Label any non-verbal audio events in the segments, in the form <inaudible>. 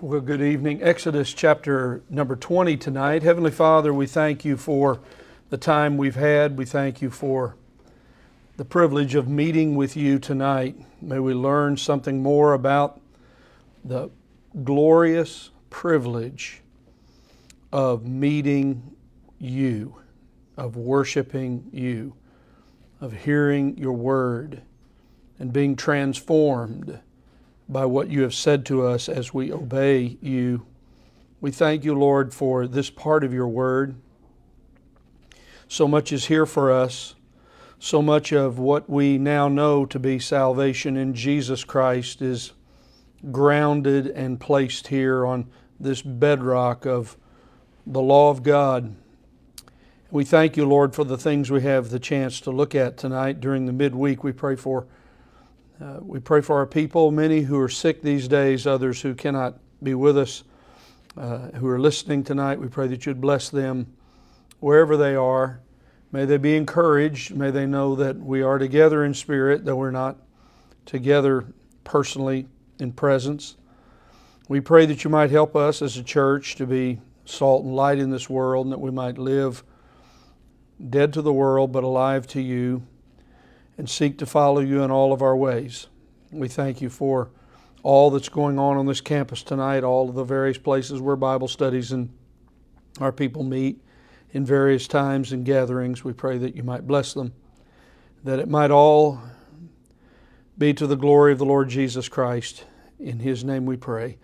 Well, good evening. Exodus chapter number 20 tonight. Heavenly Father, we thank you for the time we've had. We thank you for the privilege of meeting with you tonight. May we learn something more about the glorious privilege of meeting you, of worshiping you, of hearing your word, and being transformed by what you have said to us as we obey you. We thank you, Lord, for this part of your word. So much is here for us. So much of what we now know to be salvation in Jesus Christ is grounded and placed here on this bedrock of the law of God. We thank you, Lord, for the things we have the chance to look at tonight during the midweek. We pray for uh, we pray for our people, many who are sick these days, others who cannot be with us, uh, who are listening tonight. We pray that you'd bless them wherever they are. May they be encouraged. May they know that we are together in spirit, though we're not together personally in presence. We pray that you might help us as a church to be salt and light in this world, and that we might live dead to the world but alive to you and seek to follow you in all of our ways. We thank you for all that's going on on this campus tonight, all of the various places where Bible studies and our people meet in various times and gatherings. We pray that you might bless them, that it might all be to the glory of the Lord Jesus Christ. In his name we pray.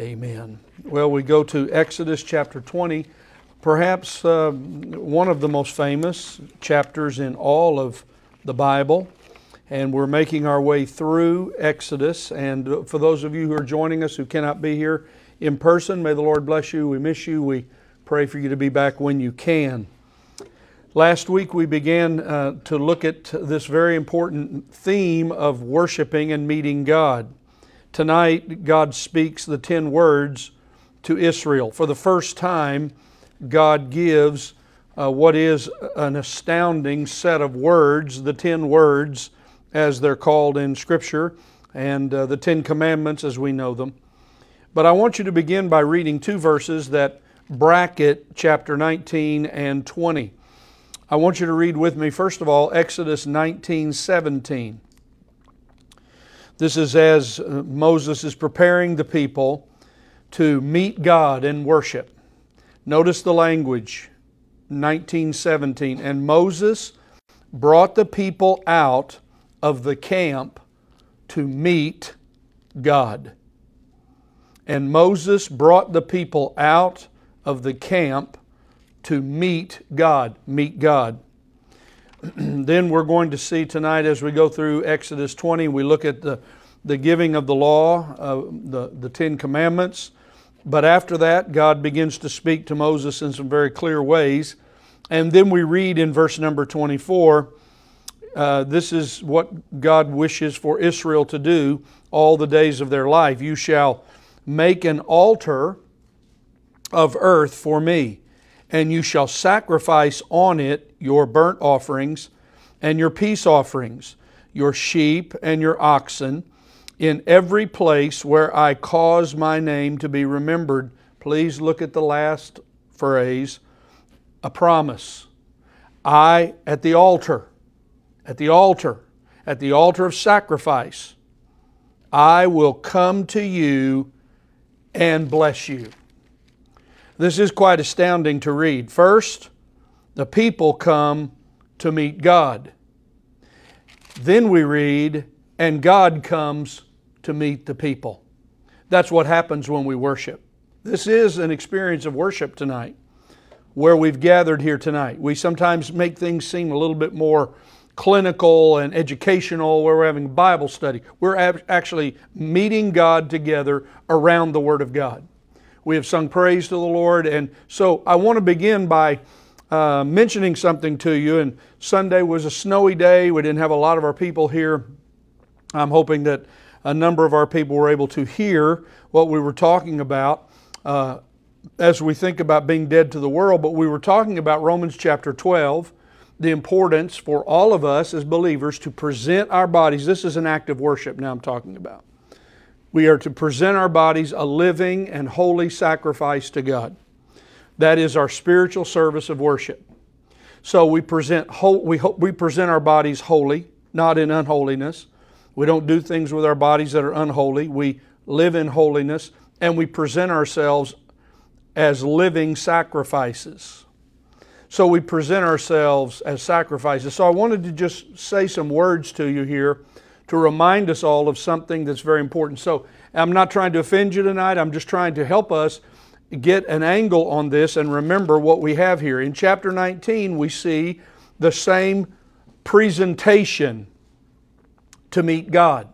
Amen. Well, we go to Exodus chapter 20, perhaps uh, one of the most famous chapters in all of the Bible, and we're making our way through Exodus. And for those of you who are joining us who cannot be here in person, may the Lord bless you. We miss you. We pray for you to be back when you can. Last week we began uh, to look at this very important theme of worshiping and meeting God. Tonight, God speaks the ten words to Israel. For the first time, God gives uh, what is an astounding set of words, the ten words as they're called in Scripture, and uh, the Ten Commandments as we know them. But I want you to begin by reading two verses that bracket chapter 19 and 20. I want you to read with me, first of all, Exodus 19 17. This is as uh, Moses is preparing the people to meet God and worship. Notice the language 1917. And Moses brought the people out of the camp to meet God. And Moses brought the people out of the camp to meet God. Meet God. <clears throat> then we're going to see tonight as we go through Exodus 20, we look at the, the giving of the law, uh, the, the Ten Commandments. But after that, God begins to speak to Moses in some very clear ways. And then we read in verse number 24 uh, this is what God wishes for Israel to do all the days of their life. You shall make an altar of earth for me, and you shall sacrifice on it your burnt offerings and your peace offerings, your sheep and your oxen, in every place where I cause my name to be remembered. Please look at the last phrase a promise. I, at the altar, at the altar, at the altar of sacrifice, I will come to you and bless you. This is quite astounding to read. First, the people come to meet God. Then we read, and God comes to meet the people. That's what happens when we worship. This is an experience of worship tonight where we've gathered here tonight. We sometimes make things seem a little bit more clinical and educational where we're having Bible study. We're actually meeting God together around the Word of God. We have sung praise to the Lord, and so I want to begin by uh, mentioning something to you. And Sunday was a snowy day. We didn't have a lot of our people here. I'm hoping that a number of our people were able to hear what we were talking about. Uh, as we think about being dead to the world, but we were talking about Romans chapter 12, the importance for all of us as believers to present our bodies. This is an act of worship now I'm talking about. We are to present our bodies a living and holy sacrifice to God. That is our spiritual service of worship. So we present, we, we present our bodies holy, not in unholiness. We don't do things with our bodies that are unholy. We live in holiness and we present ourselves as living sacrifices. So we present ourselves as sacrifices. So I wanted to just say some words to you here to remind us all of something that's very important. So I'm not trying to offend you tonight, I'm just trying to help us get an angle on this and remember what we have here. In chapter 19, we see the same presentation to meet God.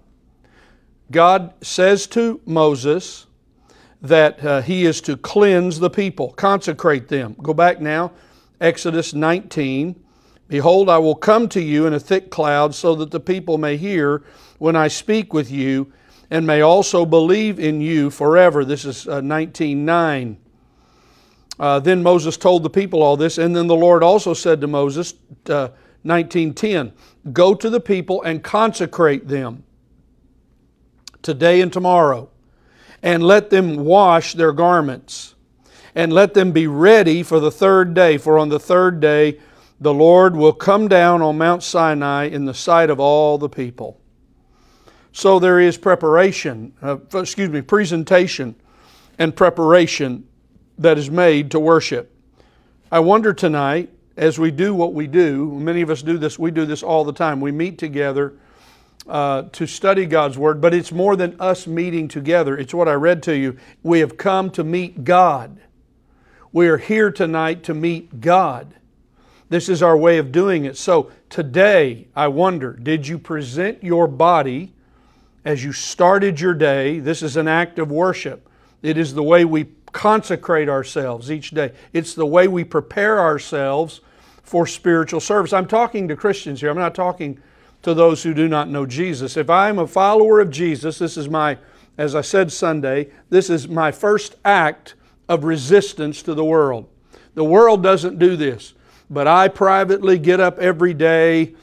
God says to Moses that uh, he is to cleanse the people, consecrate them. Go back now, Exodus 19. Behold, I will come to you in a thick cloud so that the people may hear when I speak with you and may also believe in you forever. This is uh, 19.9. Uh, then Moses told the people all this, and then the Lord also said to Moses, uh, 19.10, Go to the people and consecrate them today and tomorrow, and let them wash their garments, and let them be ready for the third day. For on the third day the Lord will come down on Mount Sinai in the sight of all the people. So there is preparation, uh, excuse me, presentation and preparation that is made to worship. I wonder tonight, as we do what we do, many of us do this, we do this all the time. We meet together uh, to study God's Word, but it's more than us meeting together. It's what I read to you. We have come to meet God. We are here tonight to meet God. This is our way of doing it. So today, I wonder, did you present your body? as you started your day. This is an act of worship. It is the way we consecrate ourselves each day, it's the way we prepare ourselves for spiritual service. I'm talking to Christians here, I'm not talking to those who do not know Jesus. If I'm a follower of Jesus, this is my, as I said Sunday, this is my first act of resistance to the world. The world doesn't do this, but I privately get up every day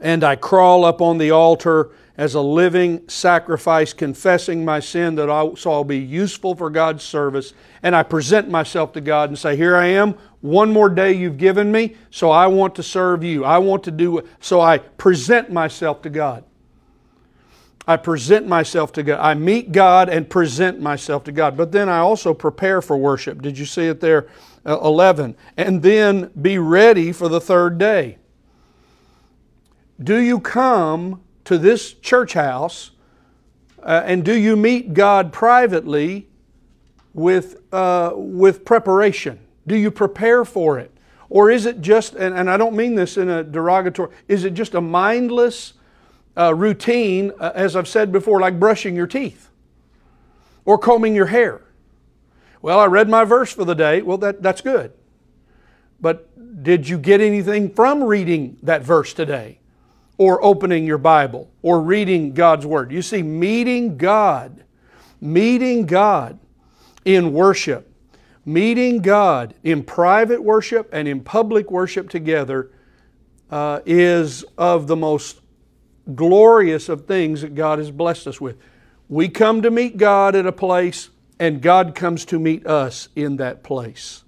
and I crawl up on the altar as a living sacrifice, confessing my sin that I, so I'll be useful for God's service. And I present myself to God and say, Here I am, one more day you've given me, so I want to serve you. I want to do. So I present myself to God. I present myself to God. I meet God and present myself to God. But then I also prepare for worship. Did you see it there? Uh, 11. And then be ready for the third day. Do you come to this church house uh, and do you meet God privately with, uh, with preparation? Do you prepare for it? Or is it just, and, and I don't mean this in a derogatory, is it just a mindless uh, routine, uh, as I've said before, like brushing your teeth or combing your hair? Well, I read my verse for the day. Well, that, that's good. But did you get anything from reading that verse today? or opening your Bible or reading God's Word. You see, meeting God, meeting God in worship, meeting God in private worship and in public worship together uh, is of the most glorious of things that God has blessed us with. We come to meet God at a place, and God comes to meet us in that place.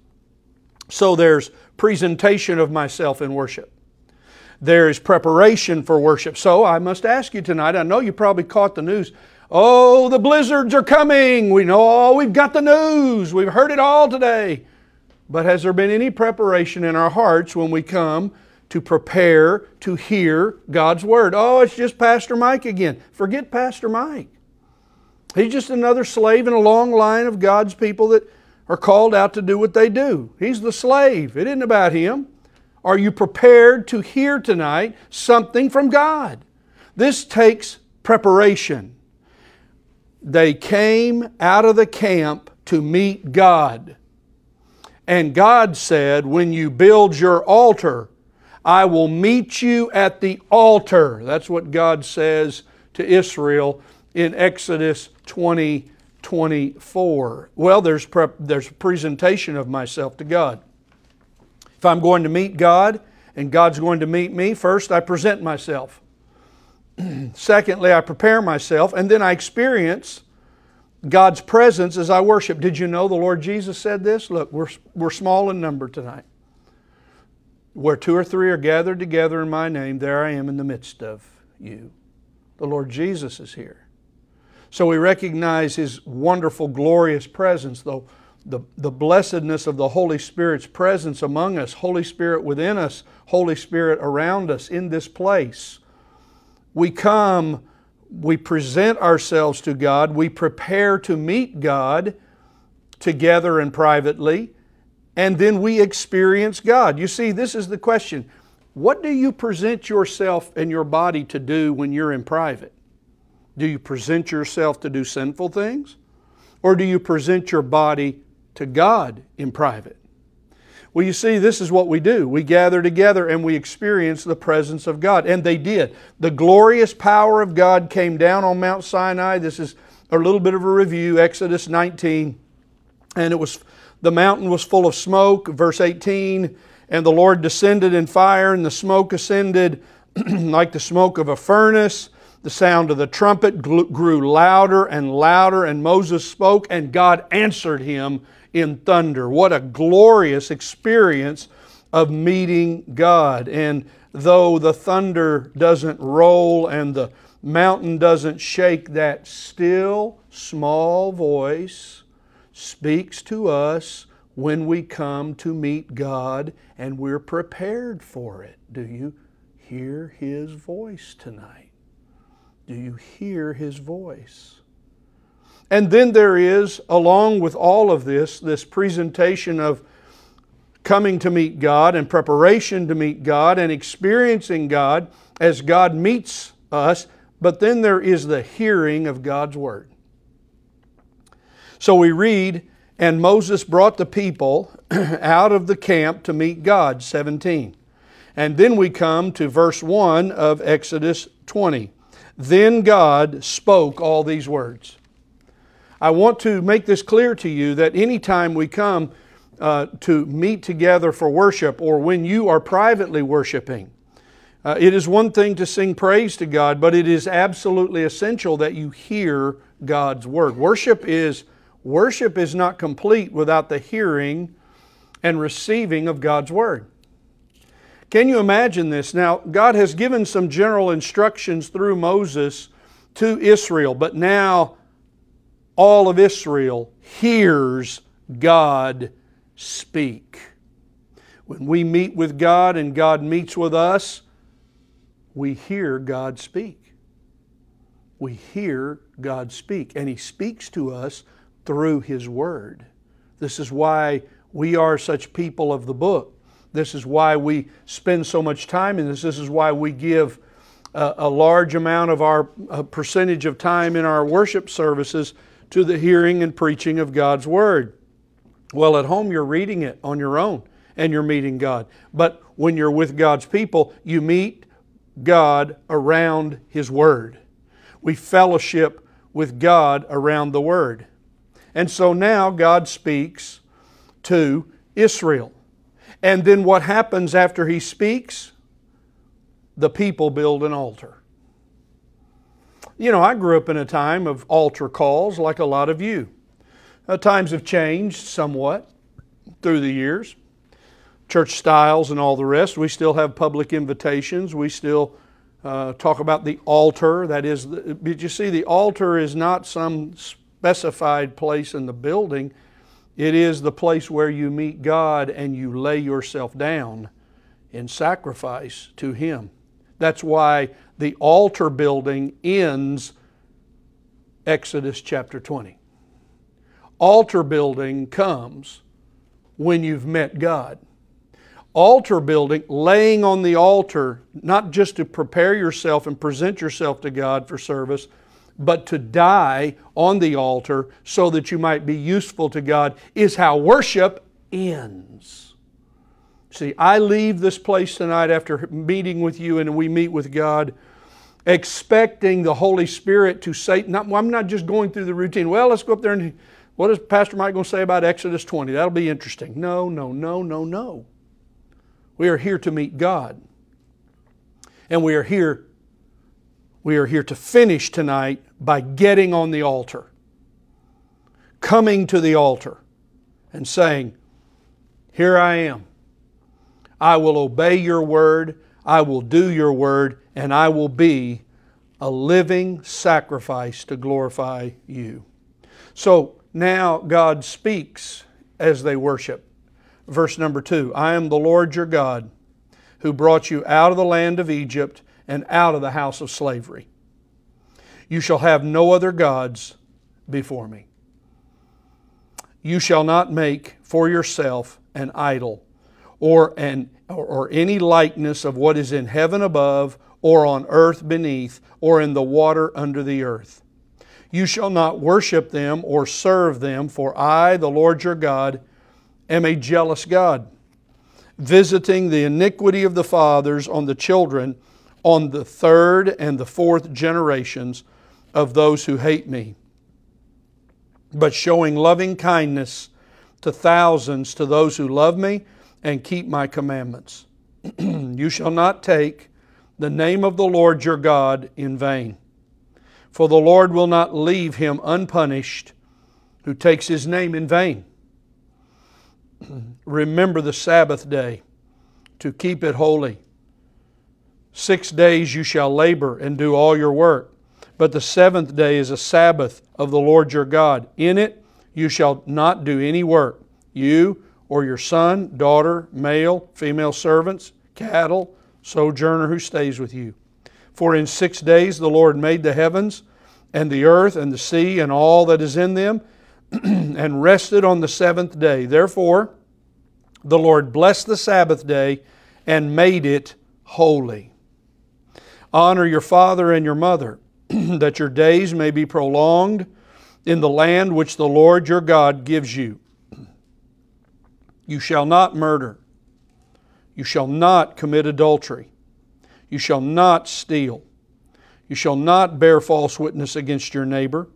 So there's presentation of myself in worship there is preparation for worship. So I must ask you tonight, I know you probably caught the news. Oh, the blizzards are coming. We know, oh, we've got the news. We've heard it all today. But has there been any preparation in our hearts when we come to prepare to hear God's Word? Oh, it's just Pastor Mike again. Forget Pastor Mike. He's just another slave in a long line of God's people that are called out to do what they do. He's the slave. It isn't about him. Are you prepared to hear tonight something from God? This takes preparation. They came out of the camp to meet God. And God said, When you build your altar, I will meet you at the altar. That's what God says to Israel in Exodus 20 24. Well, there's, there's a presentation of myself to God. If I'm going to meet God and God's going to meet me, first I present myself. <clears throat> Secondly, I prepare myself, and then I experience God's presence as I worship. Did you know the Lord Jesus said this? Look, we're, we're small in number tonight. Where two or three are gathered together in my name, there I am in the midst of you. The Lord Jesus is here. So we recognize His wonderful, glorious presence, though the, the blessedness of the Holy Spirit's presence among us, Holy Spirit within us, Holy Spirit around us in this place. We come we present ourselves to God, we prepare to meet God together and privately, and then we experience God. You see, this is the question. What do you present yourself and your body to do when you're in private? Do you present yourself to do sinful things? Or do you present your body to God in private? Well, you see, this is what we do. We gather together and we experience the presence of God. And they did. The glorious power of God came down on Mount Sinai. This is a little bit of a review, Exodus 19. And it was the mountain was full of smoke, verse 18, and the Lord descended in fire, and the smoke ascended <clears throat> like the smoke of a furnace. The sound of the trumpet grew louder and louder, and Moses spoke, and God answered him in thunder. What a glorious experience of meeting God. And though the thunder doesn't roll and the mountain doesn't shake, that still small voice speaks to us when we come to meet God and we're prepared for it. Do you hear His voice tonight? Do you hear His voice? And then there is, along with all of this, this presentation of coming to meet God and preparation to meet God and experiencing God as God meets us, but then there is the hearing of God's Word. So we read, and Moses brought the people <clears throat> out of the camp to meet God, 17. And then we come to verse 1 of Exodus 20. Then God spoke all these words. I want to make this clear to you that anytime we come uh, to meet together for worship or when you are privately worshiping, uh, it is one thing to sing praise to God, but it is absolutely essential that you hear God's word. Worship is worship is not complete without the hearing and receiving of God's word. Can you imagine this? Now, God has given some general instructions through Moses to Israel, but now all of Israel hears God speak. When we meet with God and God meets with us, we hear God speak. We hear God speak, and He speaks to us through His Word. This is why we are such people of the book. This is why we spend so much time in this. This is why we give a, a large amount of our percentage of time in our worship services to the hearing and preaching of God's Word. Well, at home, you're reading it on your own and you're meeting God. But when you're with God's people, you meet God around His Word. We fellowship with God around the Word. And so now God speaks to Israel. And then what happens after He speaks? The people build an altar. You know, I grew up in a time of altar calls like a lot of you. Uh, times have changed somewhat through the years. Church styles and all the rest. We still have public invitations. We still uh, talk about the altar. That is, the, but you see, the altar is not some specified place in the building. It is the place where you meet God and you lay yourself down in sacrifice to Him. That's why the altar building ends Exodus chapter 20. Altar building comes when you've met God. Altar building, laying on the altar, not just to prepare yourself and present yourself to God for service, but to die on the altar so that you might be useful to God, is how worship ends. See, I leave this place tonight after meeting with you and we meet with God expecting the Holy Spirit to say, not, I'm not just going through the routine. Well, let's go up there and what is Pastor Mike going to say about Exodus 20? That'll be interesting. No, no, no, no, no. We are here to meet God. And we are here we are here to finish tonight by getting on the altar, coming to the altar, and saying, Here I am. I will obey your word, I will do your word, and I will be a living sacrifice to glorify you. So now God speaks as they worship. Verse number two I am the Lord your God who brought you out of the land of Egypt and out of the house of slavery. You shall have no other gods before me. You shall not make for yourself an idol or, an, or, or any likeness of what is in heaven above or on earth beneath, or in the water under the earth. You shall not worship them or serve them, for I, the Lord your God, am a jealous God, visiting the iniquity of the fathers on the children, on the third and the fourth generations of those who hate me, but showing loving kindness to thousands to those who love me and keep my commandments. <clears throat> you shall not take the name of the Lord your God in vain. For the Lord will not leave him unpunished who takes his name in vain. <clears throat> Remember the Sabbath day to keep it holy. Six days you shall labor and do all your work, but the seventh day is a Sabbath of the Lord your God. In it you shall not do any work, you or your son, daughter, male, female servants, cattle, sojourner who stays with you. For in six days the Lord made the heavens and the earth and the sea and all that is in them, <clears throat> and rested on the seventh day. Therefore, the Lord blessed the Sabbath day and made it holy. Honor your father and your mother, <clears throat> that your days may be prolonged in the land which the Lord your God gives you. You shall not murder. You shall not commit adultery. You shall not steal. You shall not bear false witness against your neighbor.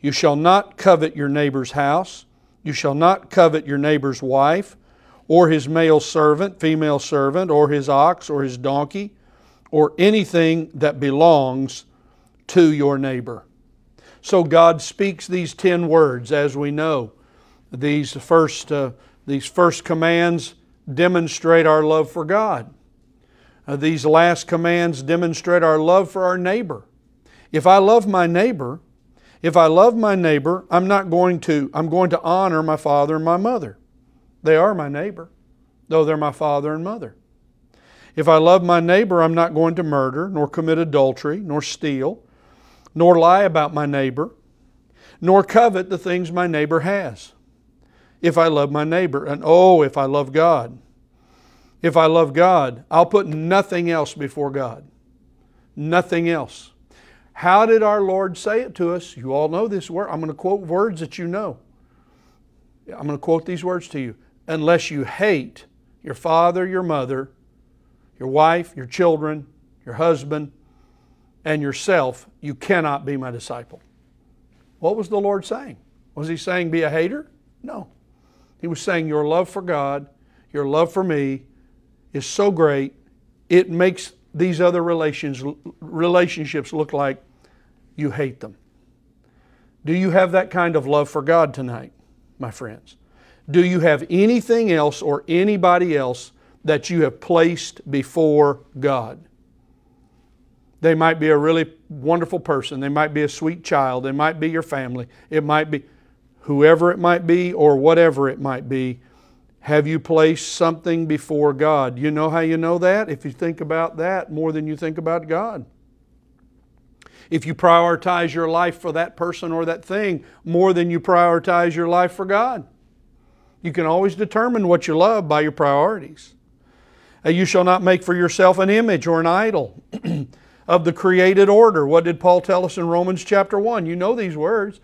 You shall not covet your neighbor's house. You shall not covet your neighbor's wife, or his male servant, female servant, or his ox, or his donkey, or anything that belongs to your neighbor. So God speaks these ten words, as we know. These first, uh, these first commands demonstrate our love for God. Uh, these last commands demonstrate our love for our neighbor. If I love my neighbor, if I love my neighbor, I'm not going to, I'm going to honor my father and my mother. They are my neighbor, though they're my father and mother. If I love my neighbor, I'm not going to murder, nor commit adultery, nor steal, nor lie about my neighbor, nor covet the things my neighbor has if I love my neighbor. And oh, if I love God. If I love God, I'll put nothing else before God. Nothing else. How did our Lord say it to us? You all know this word. I'm going to quote words that you know. I'm going to quote these words to you. Unless you hate your father, your mother, your wife, your children, your husband, and yourself, you cannot be my disciple. What was the Lord saying? Was He saying be a hater? No. He was saying, Your love for God, your love for me is so great, it makes these other relations, relationships look like you hate them. Do you have that kind of love for God tonight, my friends? Do you have anything else or anybody else that you have placed before God? They might be a really wonderful person. They might be a sweet child. They might be your family. It might be whoever it might be or whatever it might be, have you placed something before God? You know how you know that? If you think about that more than you think about God. If you prioritize your life for that person or that thing more than you prioritize your life for God. You can always determine what you love by your priorities. Uh, you shall not make for yourself an image or an idol <clears throat> of the created order. What did Paul tell us in Romans chapter 1? You know these words.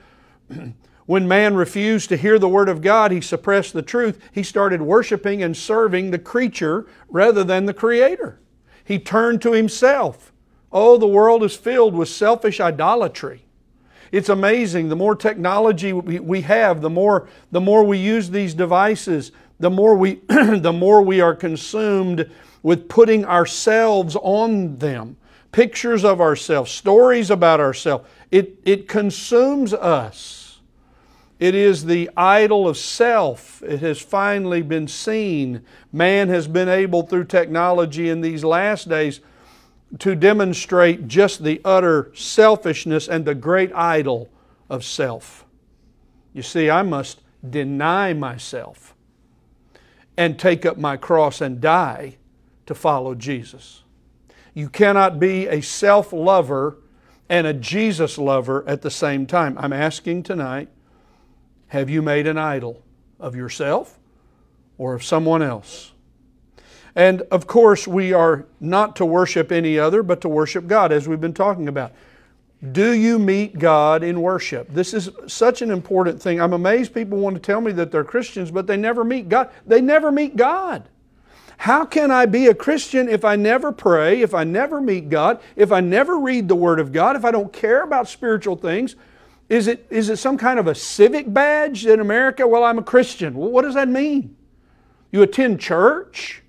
<clears throat> When man refused to hear the Word of God, he suppressed the truth. He started worshiping and serving the creature rather than the Creator. He turned to himself. Oh, the world is filled with selfish idolatry. It's amazing. The more technology we have, the more, the more we use these devices, the more we, <clears throat> the more we are consumed with putting ourselves on them pictures of ourselves, stories about ourselves. It, it consumes us. It is the idol of self. It has finally been seen. Man has been able, through technology in these last days, to demonstrate just the utter selfishness and the great idol of self. You see, I must deny myself and take up my cross and die to follow Jesus. You cannot be a self lover and a Jesus lover at the same time. I'm asking tonight have you made an idol of yourself or of someone else? And of course, we are not to worship any other, but to worship God, as we've been talking about. Do you meet God in worship? This is such an important thing. I'm amazed people want to tell me that they're Christians, but they never meet God. They never meet God. How can I be a Christian if I never pray, if I never meet God, if I never read the Word of God, if I don't care about spiritual things? Is it, is it some kind of a civic badge in America? Well, I'm a Christian. Well, what does that mean? You attend church?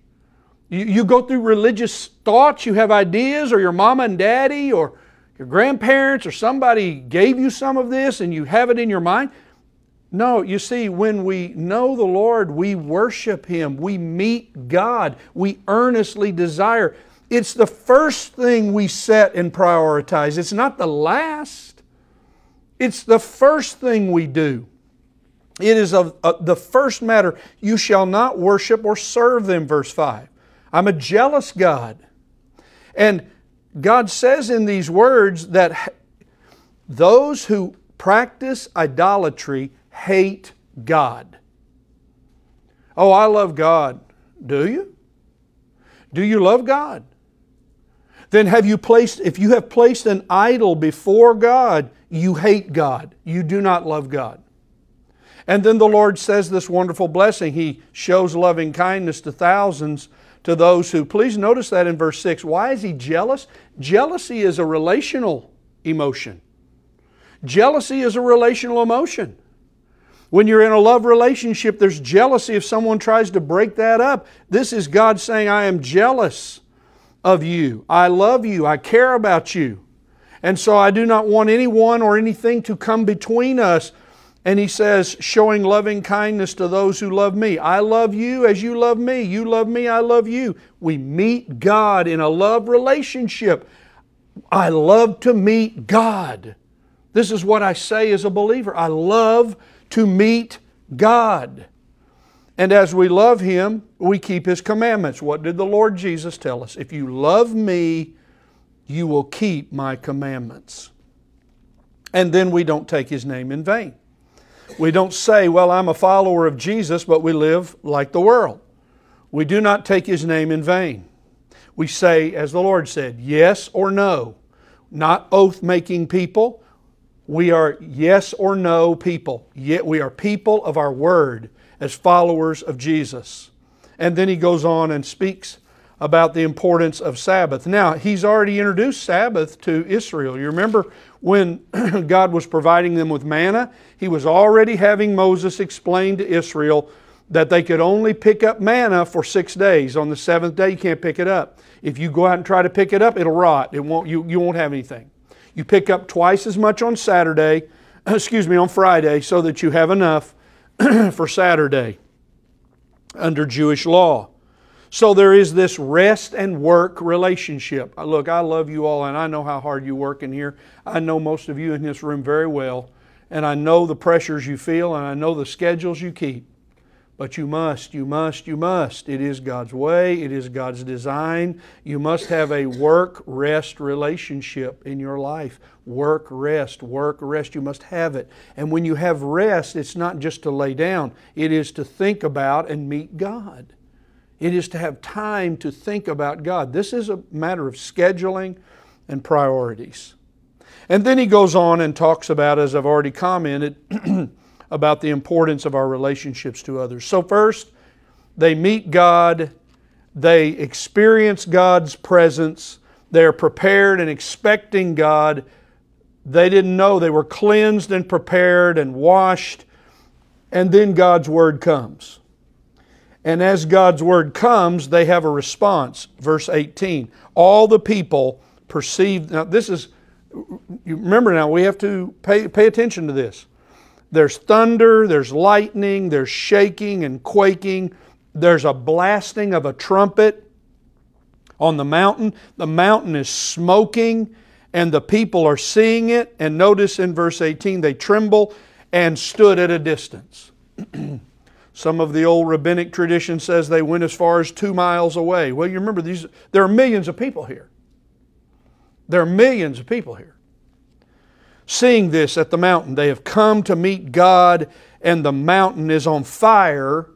You, you go through religious thoughts, you have ideas, or your mama and daddy, or your grandparents, or somebody gave you some of this and you have it in your mind. No, you see, when we know the Lord, we worship Him, we meet God, we earnestly desire. It's the first thing we set and prioritize, it's not the last. It's the first thing we do. It is uh, the first matter. You shall not worship or serve them, verse 5. I'm a jealous God. And God says in these words that those who practice idolatry hate God. Oh, I love God. Do you? Do you love God? Then have you placed, if you have placed an idol before God, you hate God. You do not love God. And then the Lord says this wonderful blessing. He shows loving kindness to thousands to those who, please notice that in verse 6. Why is he jealous? Jealousy is a relational emotion. Jealousy is a relational emotion. When you're in a love relationship, there's jealousy if someone tries to break that up. This is God saying, I am jealous of you. I love you. I care about you. And so I do not want anyone or anything to come between us and he says, showing loving kindness to those who love me. I love you as you love me. You love me, I love you. We meet God in a love relationship. I love to meet God. This is what I say as a believer. I love to meet God. And as we love Him, we keep His commandments. What did the Lord Jesus tell us? If you love me, you will keep my commandments. And then we don't take His name in vain. We don't say, Well, I'm a follower of Jesus, but we live like the world. We do not take His name in vain. We say, as the Lord said, yes or no. Not oath making people. We are yes or no people. Yet we are people of our word as followers of Jesus. And then he goes on and speaks about the importance of Sabbath. Now, he's already introduced Sabbath to Israel. You remember when <clears throat> God was providing them with manna, he was already having Moses explain to Israel that they could only pick up manna for six days. On the seventh day, you can't pick it up. If you go out and try to pick it up, it'll rot. It won't, you, you won't have anything. You pick up twice as much on Saturday, <clears throat> excuse me, on Friday, so that you have enough <clears throat> for Saturday under Jewish law. So there is this rest and work relationship. Uh, look, I love you all, and I know how hard you work in here. I know most of you in this room very well, and I know the pressures you feel, and I know the schedules you keep. But you must, you must, you must. It is God's way, it is God's design. You must have a work rest relationship in your life. Work rest, work rest. You must have it. And when you have rest, it's not just to lay down, it is to think about and meet God. It is to have time to think about God. This is a matter of scheduling and priorities. And then he goes on and talks about, as I've already commented, <clears throat> about the importance of our relationships to others. So, first, they meet God, they experience God's presence, they're prepared and expecting God. They didn't know they were cleansed and prepared and washed, and then God's Word comes. And as God's word comes, they have a response. Verse 18 All the people perceived. Now, this is, you remember now, we have to pay, pay attention to this. There's thunder, there's lightning, there's shaking and quaking, there's a blasting of a trumpet on the mountain. The mountain is smoking, and the people are seeing it. And notice in verse 18, they tremble and stood at a distance. <clears throat> Some of the old rabbinic tradition says they went as far as two miles away. Well, you remember these, there are millions of people here. There are millions of people here. Seeing this at the mountain, they have come to meet God, and the mountain is on fire,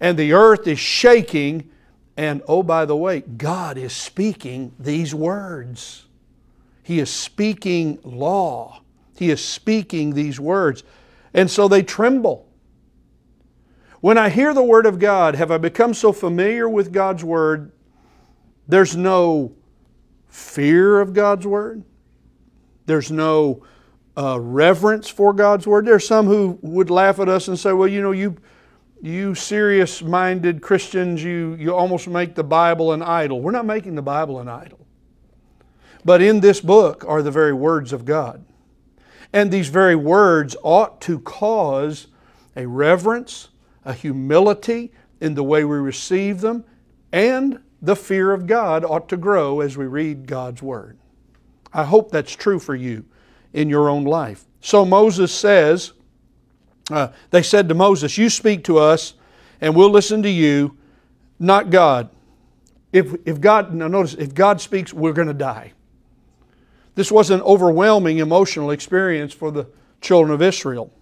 and the earth is shaking. And oh, by the way, God is speaking these words. He is speaking law. He is speaking these words. And so they tremble. When I hear the Word of God, have I become so familiar with God's Word, there's no fear of God's Word? There's no uh, reverence for God's Word? There's some who would laugh at us and say, well, you know, you, you serious minded Christians, you, you almost make the Bible an idol. We're not making the Bible an idol. But in this book are the very words of God. And these very words ought to cause a reverence, a humility in the way we receive them, and the fear of God ought to grow as we read God's Word. I hope that's true for you in your own life. So Moses says, uh, they said to Moses, You speak to us, and we'll listen to you, not God. If, if God, now notice, if God speaks, we're going to die. This was an overwhelming emotional experience for the children of Israel.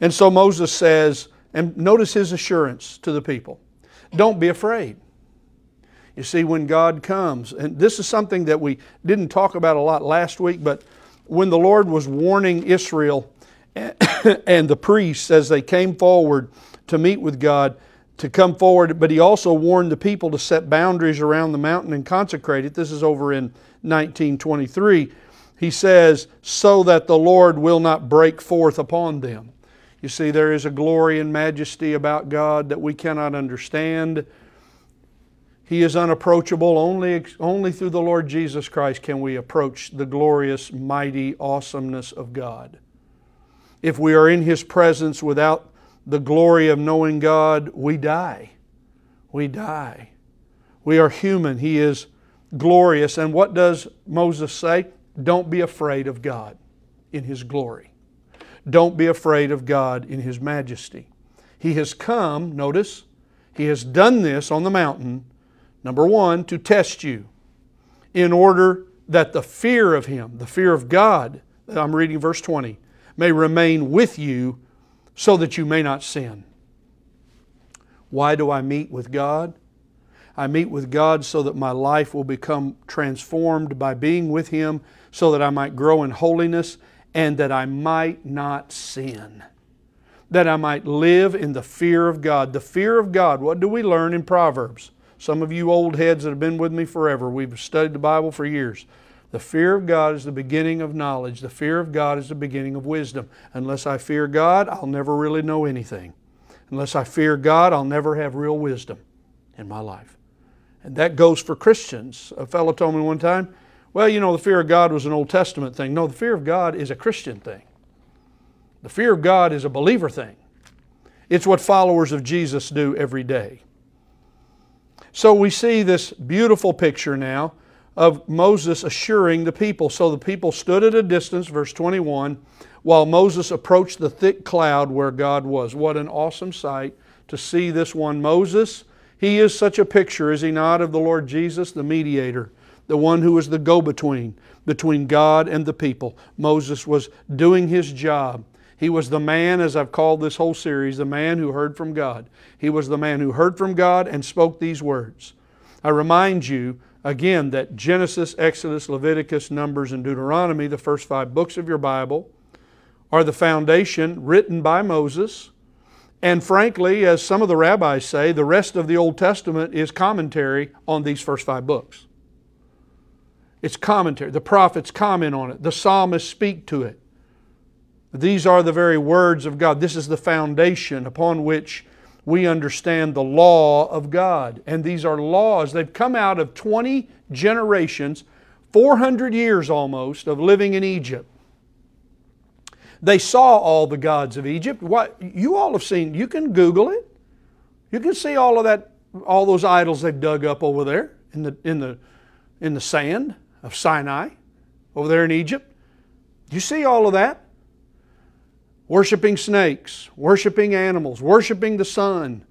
And so Moses says, and notice his assurance to the people don't be afraid. You see, when God comes, and this is something that we didn't talk about a lot last week, but when the Lord was warning Israel <coughs> and the priests as they came forward to meet with God, to come forward, but he also warned the people to set boundaries around the mountain and consecrate it. This is over in 1923. He says, so that the Lord will not break forth upon them. You see, there is a glory and majesty about God that we cannot understand. He is unapproachable. Only, only through the Lord Jesus Christ can we approach the glorious, mighty awesomeness of God. If we are in His presence without the glory of knowing God, we die. We die. We are human. He is glorious. And what does Moses say? Don't be afraid of God in His glory. Don't be afraid of God in His majesty. He has come, notice, He has done this on the mountain, number one, to test you in order that the fear of Him, the fear of God, I'm reading verse 20, may remain with you so that you may not sin. Why do I meet with God? I meet with God so that my life will become transformed by being with Him, so that I might grow in holiness and that I might not sin. That I might live in the fear of God. The fear of God, what do we learn in Proverbs? Some of you old heads that have been with me forever, we've studied the Bible for years. The fear of God is the beginning of knowledge. The fear of God is the beginning of wisdom. Unless I fear God, I'll never really know anything. Unless I fear God, I'll never have real wisdom in my life. And that goes for Christians. A fellow told me one time, well, you know, the fear of God was an Old Testament thing. No, the fear of God is a Christian thing. The fear of God is a believer thing. It's what followers of Jesus do every day. So we see this beautiful picture now of Moses assuring the people. So the people stood at a distance, verse 21, while Moses approached the thick cloud where God was. What an awesome sight to see this one Moses. He is such a picture, is he not, of the Lord Jesus, the mediator the one who was the go between between God and the people. Moses was doing his job. He was the man, as I've called this whole series, the man who heard from God. He was the man who heard from God and spoke these words. I remind you again that Genesis, Exodus, Leviticus, Numbers, and Deuteronomy, the first five books of your Bible, are the foundation written by Moses. And frankly, as some of the rabbis say, the rest of the Old Testament is commentary on these first five books. It's commentary. The prophets comment on it. The psalmists speak to it. These are the very words of God. This is the foundation upon which we understand the law of God. And these are laws. They've come out of 20 generations, 400 years almost of living in Egypt. They saw all the gods of Egypt. What you all have seen, you can Google it. You can see all of that, all those idols they've dug up over there in the in the in the sand of Sinai, over there in Egypt. You see all of that? Worshipping snakes, worshiping animals, worshiping the sun,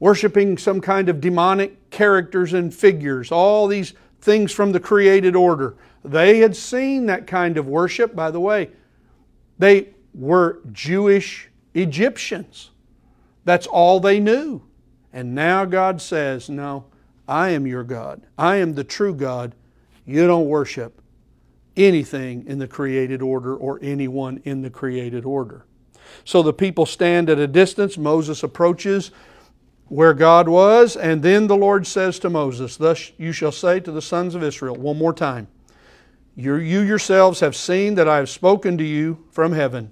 worshiping some kind of demonic characters and figures, all these things from the created order. They had seen that kind of worship, by the way. They were Jewish Egyptians. That's all they knew. And now God says, No, I am your God. I am the true God. You don't worship anything in the created order or anyone in the created order. So the people stand at a distance. Moses approaches where God was, and then the Lord says to Moses, Thus you shall say to the sons of Israel, one more time, you, you yourselves have seen that I have spoken to you from heaven.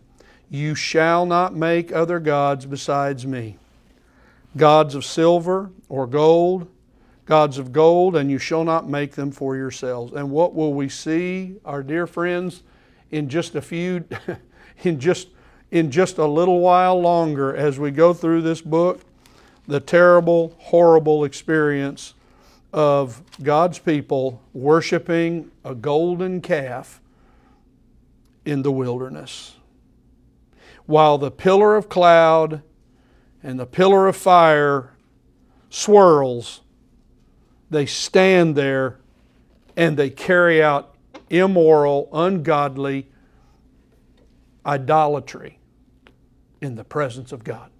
You shall not make other gods besides me. Gods of silver or gold, gods of gold, and you shall not make them for yourselves. And what will we see, our dear friends, in just a few, <laughs> in just in just a little while longer as we go through this book? The terrible, horrible experience of God's people worshiping a golden calf in the wilderness. While the pillar of cloud and the pillar of fire swirls, they stand there and they carry out immoral, ungodly idolatry in the presence of God.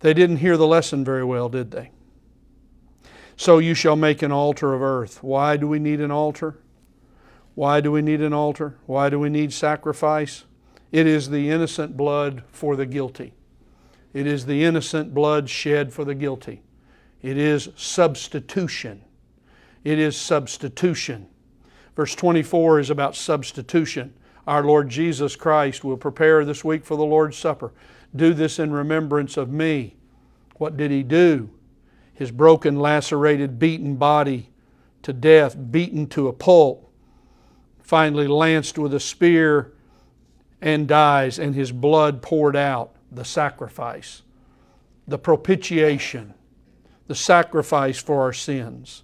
They didn't hear the lesson very well, did they? So you shall make an altar of earth. Why do we need an altar? Why do we need an altar? Why do we need sacrifice? It is the innocent blood for the guilty. It is the innocent blood shed for the guilty. It is substitution. It is substitution. Verse 24 is about substitution. Our Lord Jesus Christ will prepare this week for the Lord's Supper. Do this in remembrance of me. What did He do? his broken, lacerated, beaten body to death, beaten to a pulp, finally lanced with a spear and dies, and his blood poured out, the sacrifice, the propitiation, the sacrifice for our sins.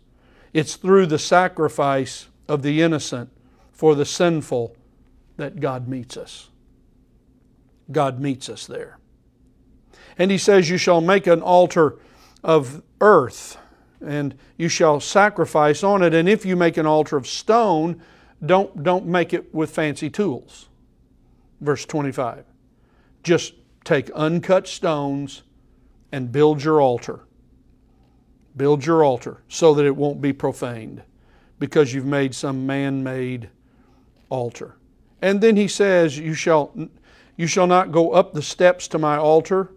It's through the sacrifice of the innocent for the sinful that God meets us. God meets us there. And he says, You shall make an altar of earth, and you shall sacrifice on it. And if you make an altar of stone, don't, don't make it with fancy tools. Verse 25. Just take uncut stones and build your altar. Build your altar so that it won't be profaned because you've made some man made altar. And then he says, you shall, you shall not go up the steps to my altar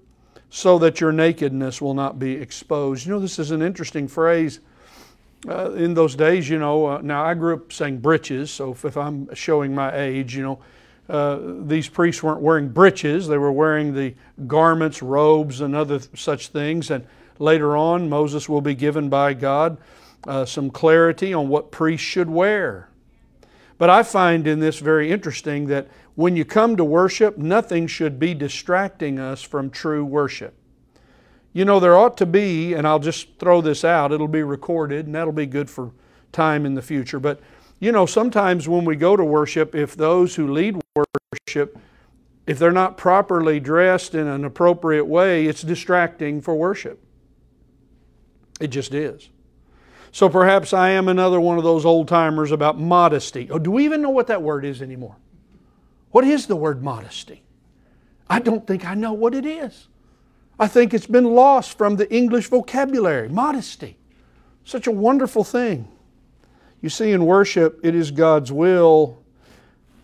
so that your nakedness will not be exposed. You know, this is an interesting phrase. Uh, in those days, you know, uh, now I grew up saying breeches, so if, if I'm showing my age, you know, uh, these priests weren't wearing breeches, they were wearing the garments, robes, and other such things. And later on, Moses will be given by God uh, some clarity on what priests should wear. But I find in this very interesting that when you come to worship, nothing should be distracting us from true worship. You know, there ought to be, and I'll just throw this out, it'll be recorded, and that'll be good for time in the future. But, you know, sometimes when we go to worship, if those who lead worship, if they're not properly dressed in an appropriate way, it's distracting for worship. It just is. So perhaps I am another one of those old timers about modesty. Oh, do we even know what that word is anymore? What is the word modesty? I don't think I know what it is. I think it's been lost from the English vocabulary. Modesty. Such a wonderful thing. You see, in worship, it is God's will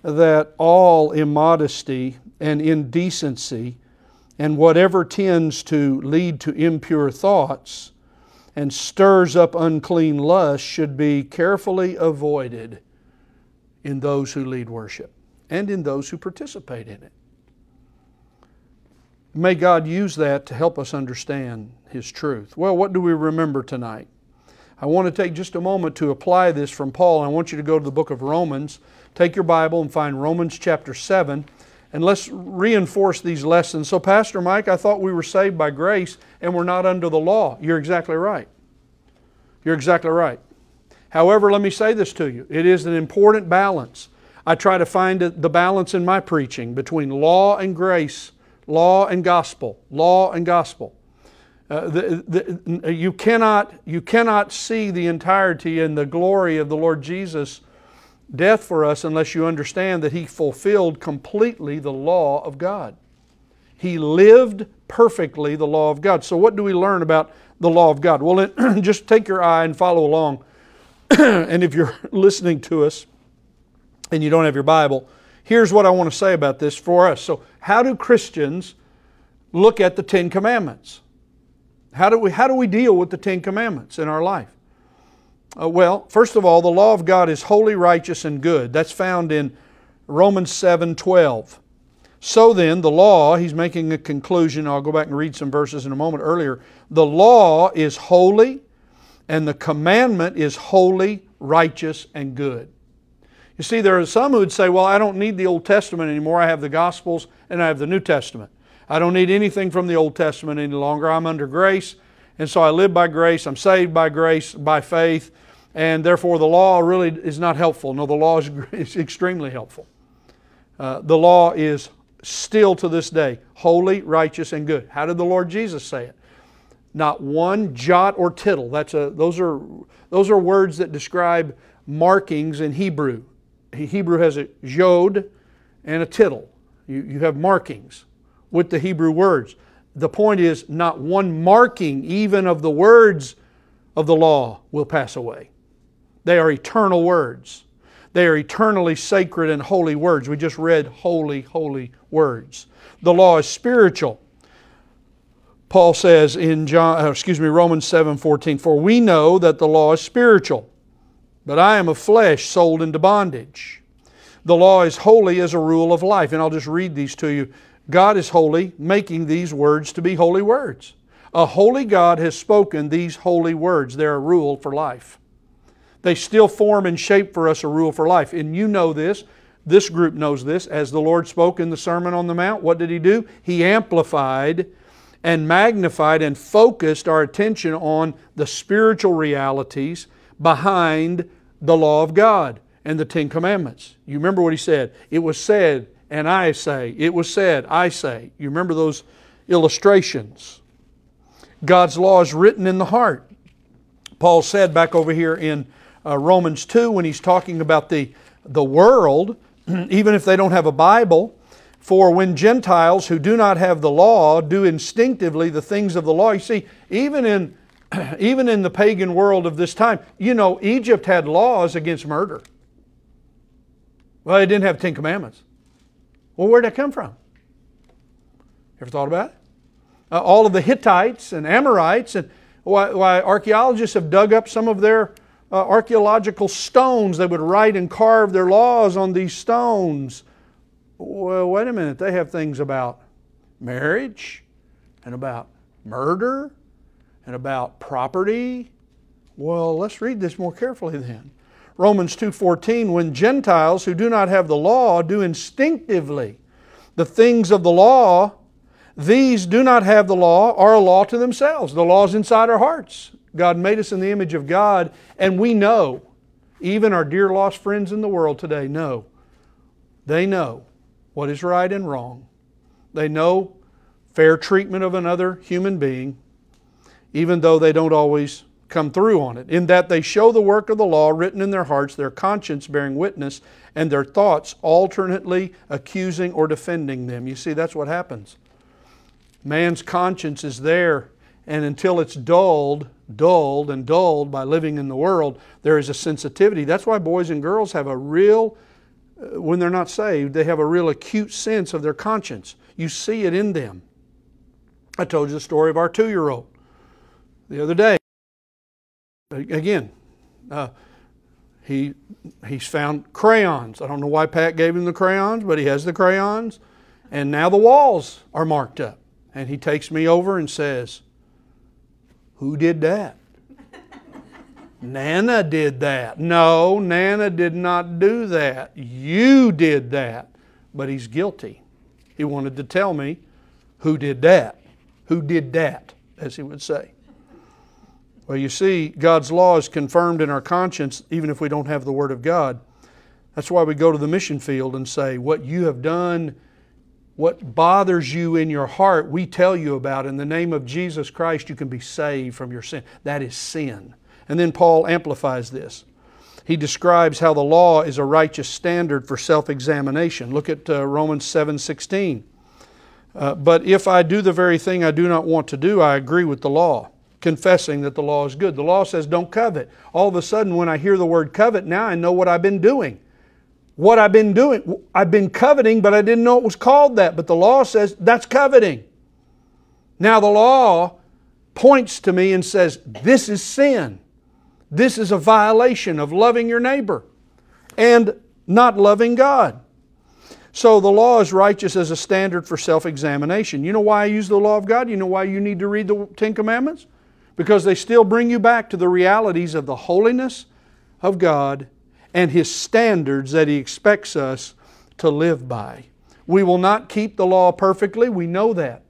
that all immodesty and indecency and whatever tends to lead to impure thoughts and stirs up unclean lust should be carefully avoided in those who lead worship and in those who participate in it. May God use that to help us understand His truth. Well, what do we remember tonight? I want to take just a moment to apply this from Paul. I want you to go to the book of Romans. Take your Bible and find Romans chapter 7, and let's reinforce these lessons. So, Pastor Mike, I thought we were saved by grace and we're not under the law. You're exactly right. You're exactly right. However, let me say this to you it is an important balance. I try to find the balance in my preaching between law and grace, law and gospel, law and gospel. Uh, the, the, you, cannot, you cannot see the entirety and the glory of the Lord Jesus' death for us unless you understand that He fulfilled completely the law of God. He lived perfectly the law of God. So, what do we learn about the law of God? Well, <clears throat> just take your eye and follow along. <clears throat> and if you're <laughs> listening to us and you don't have your Bible, here's what I want to say about this for us. So, how do Christians look at the Ten Commandments? How do we, how do we deal with the Ten Commandments in our life? Uh, well, first of all, the law of God is holy, righteous, and good. That's found in Romans 7 12. So then, the law, he's making a conclusion. I'll go back and read some verses in a moment earlier. The law is holy, and the commandment is holy, righteous, and good. You see, there are some who would say, Well, I don't need the Old Testament anymore. I have the Gospels and I have the New Testament. I don't need anything from the Old Testament any longer. I'm under grace, and so I live by grace. I'm saved by grace, by faith, and therefore the law really is not helpful. No, the law is, is extremely helpful. Uh, the law is still to this day holy, righteous, and good. How did the Lord Jesus say it? Not one jot or tittle. That's a, those, are, those are words that describe markings in Hebrew. Hebrew has a yod and a tittle. You, you have markings with the Hebrew words. The point is, not one marking, even of the words of the law, will pass away. They are eternal words. They are eternally sacred and holy words. We just read holy, holy words. The law is spiritual. Paul says in John, uh, excuse me, Romans 7 14, For we know that the law is spiritual, but I am of flesh sold into bondage. The law is holy as a rule of life. And I'll just read these to you God is holy, making these words to be holy words. A holy God has spoken these holy words. They're a rule for life. They still form and shape for us a rule for life. And you know this. This group knows this. As the Lord spoke in the Sermon on the Mount, what did He do? He amplified and magnified and focused our attention on the spiritual realities behind the law of God and the Ten Commandments. You remember what He said? It was said, and I say. It was said, I say. You remember those illustrations? God's law is written in the heart. Paul said back over here in uh, Romans 2 when he's talking about the, the world, <clears throat> even if they don't have a Bible, for when Gentiles who do not have the law do instinctively the things of the law, you see, even in, <clears throat> even in the pagan world of this time, you know, Egypt had laws against murder. Well, they didn't have Ten Commandments. Well, where'd that come from? Ever thought about it? Uh, all of the Hittites and Amorites, and why, why, archaeologists have dug up some of their uh, archaeological stones. They would write and carve their laws on these stones. Well, wait a minute. They have things about marriage and about murder and about property. Well, let's read this more carefully then. Romans 2:14 when Gentiles who do not have the law do instinctively the things of the law these do not have the law are a law to themselves the law is inside our hearts God made us in the image of God and we know even our dear lost friends in the world today know they know what is right and wrong they know fair treatment of another human being even though they don't always come through on it, in that they show the work of the law written in their hearts, their conscience bearing witness, and their thoughts alternately accusing or defending them. You see, that's what happens. Man's conscience is there, and until it's dulled, dulled, and dulled by living in the world, there is a sensitivity. That's why boys and girls have a real, uh, when they're not saved, they have a real acute sense of their conscience. You see it in them. I told you the story of our two year old the other day again, uh, he he's found crayons. I don't know why Pat gave him the crayons, but he has the crayons, and now the walls are marked up. And he takes me over and says, "Who did that?" Nana did that. No, Nana did not do that. You did that. But he's guilty. He wanted to tell me who did that. Who did that, as he would say. Well, you see, God's law is confirmed in our conscience even if we don't have the Word of God. That's why we go to the mission field and say, What you have done, what bothers you in your heart, we tell you about. In the name of Jesus Christ, you can be saved from your sin. That is sin. And then Paul amplifies this. He describes how the law is a righteous standard for self examination. Look at uh, Romans 7 16. Uh, but if I do the very thing I do not want to do, I agree with the law confessing that the law is good. The law says don't covet. All of a sudden, when I hear the word covet, now I know what I've been doing. What I've been doing, I've been coveting, but I didn't know it was called that. But the law says that's coveting. Now the law points to me and says, this is sin. This is a violation of loving your neighbor and not loving God. So the law is righteous as a standard for self examination. You know why I use the law of God? You know why you need to read the Ten Commandments? because they still bring you back to the realities of the holiness of God and His standards that He expects us to live by. We will not keep the law perfectly, we know that.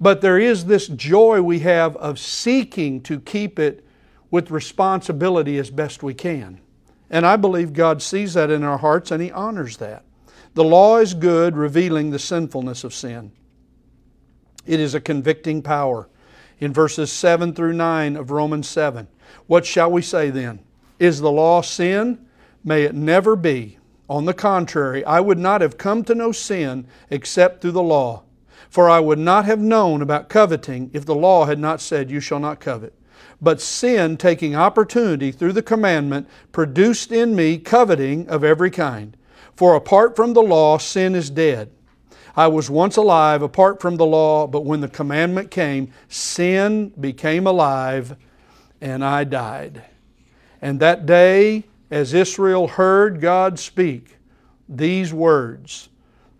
But there is this joy we have of seeking to keep it with responsibility as best we can. And I believe God sees that in our hearts and He honors that. The law is good, revealing the sinfulness of sin. It is a convicting power in verses 7 through 9 of Romans 7. What shall we say then? Is the law sin? May it never be. On the contrary, I would not have come to know sin except through the law. For I would not have known about coveting if the law had not said, You shall not covet. But sin, taking opportunity through the commandment, produced in me coveting of every kind. For apart from the law, sin is dead. I was once alive apart from the law, but when the commandment came, sin became alive and I died. And that day, as Israel heard God speak these words,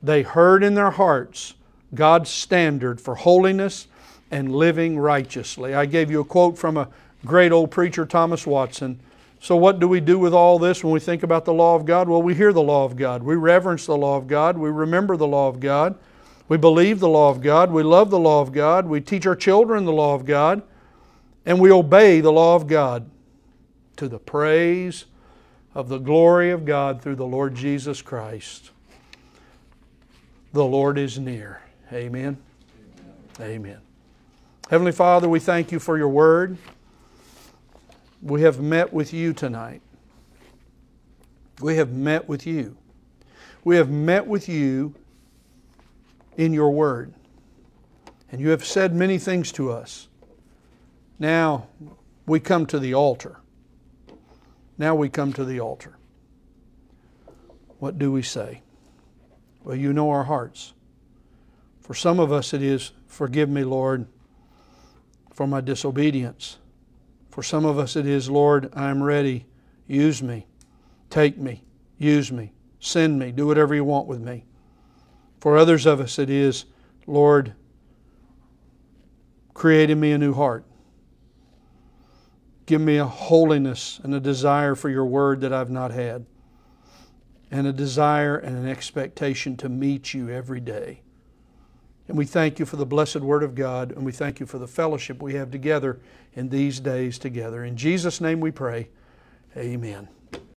they heard in their hearts God's standard for holiness and living righteously. I gave you a quote from a great old preacher, Thomas Watson. So, what do we do with all this when we think about the law of God? Well, we hear the law of God. We reverence the law of God. We remember the law of God. We believe the law of God. We love the law of God. We teach our children the law of God. And we obey the law of God to the praise of the glory of God through the Lord Jesus Christ. The Lord is near. Amen. Amen. Amen. Heavenly Father, we thank you for your word. We have met with you tonight. We have met with you. We have met with you in your word. And you have said many things to us. Now we come to the altar. Now we come to the altar. What do we say? Well, you know our hearts. For some of us, it is, Forgive me, Lord, for my disobedience. For some of us, it is, Lord, I am ready. Use me. Take me. Use me. Send me. Do whatever you want with me. For others of us, it is, Lord, create in me a new heart. Give me a holiness and a desire for your word that I've not had, and a desire and an expectation to meet you every day. And we thank you for the blessed word of God, and we thank you for the fellowship we have together in these days together. In Jesus' name we pray. Amen.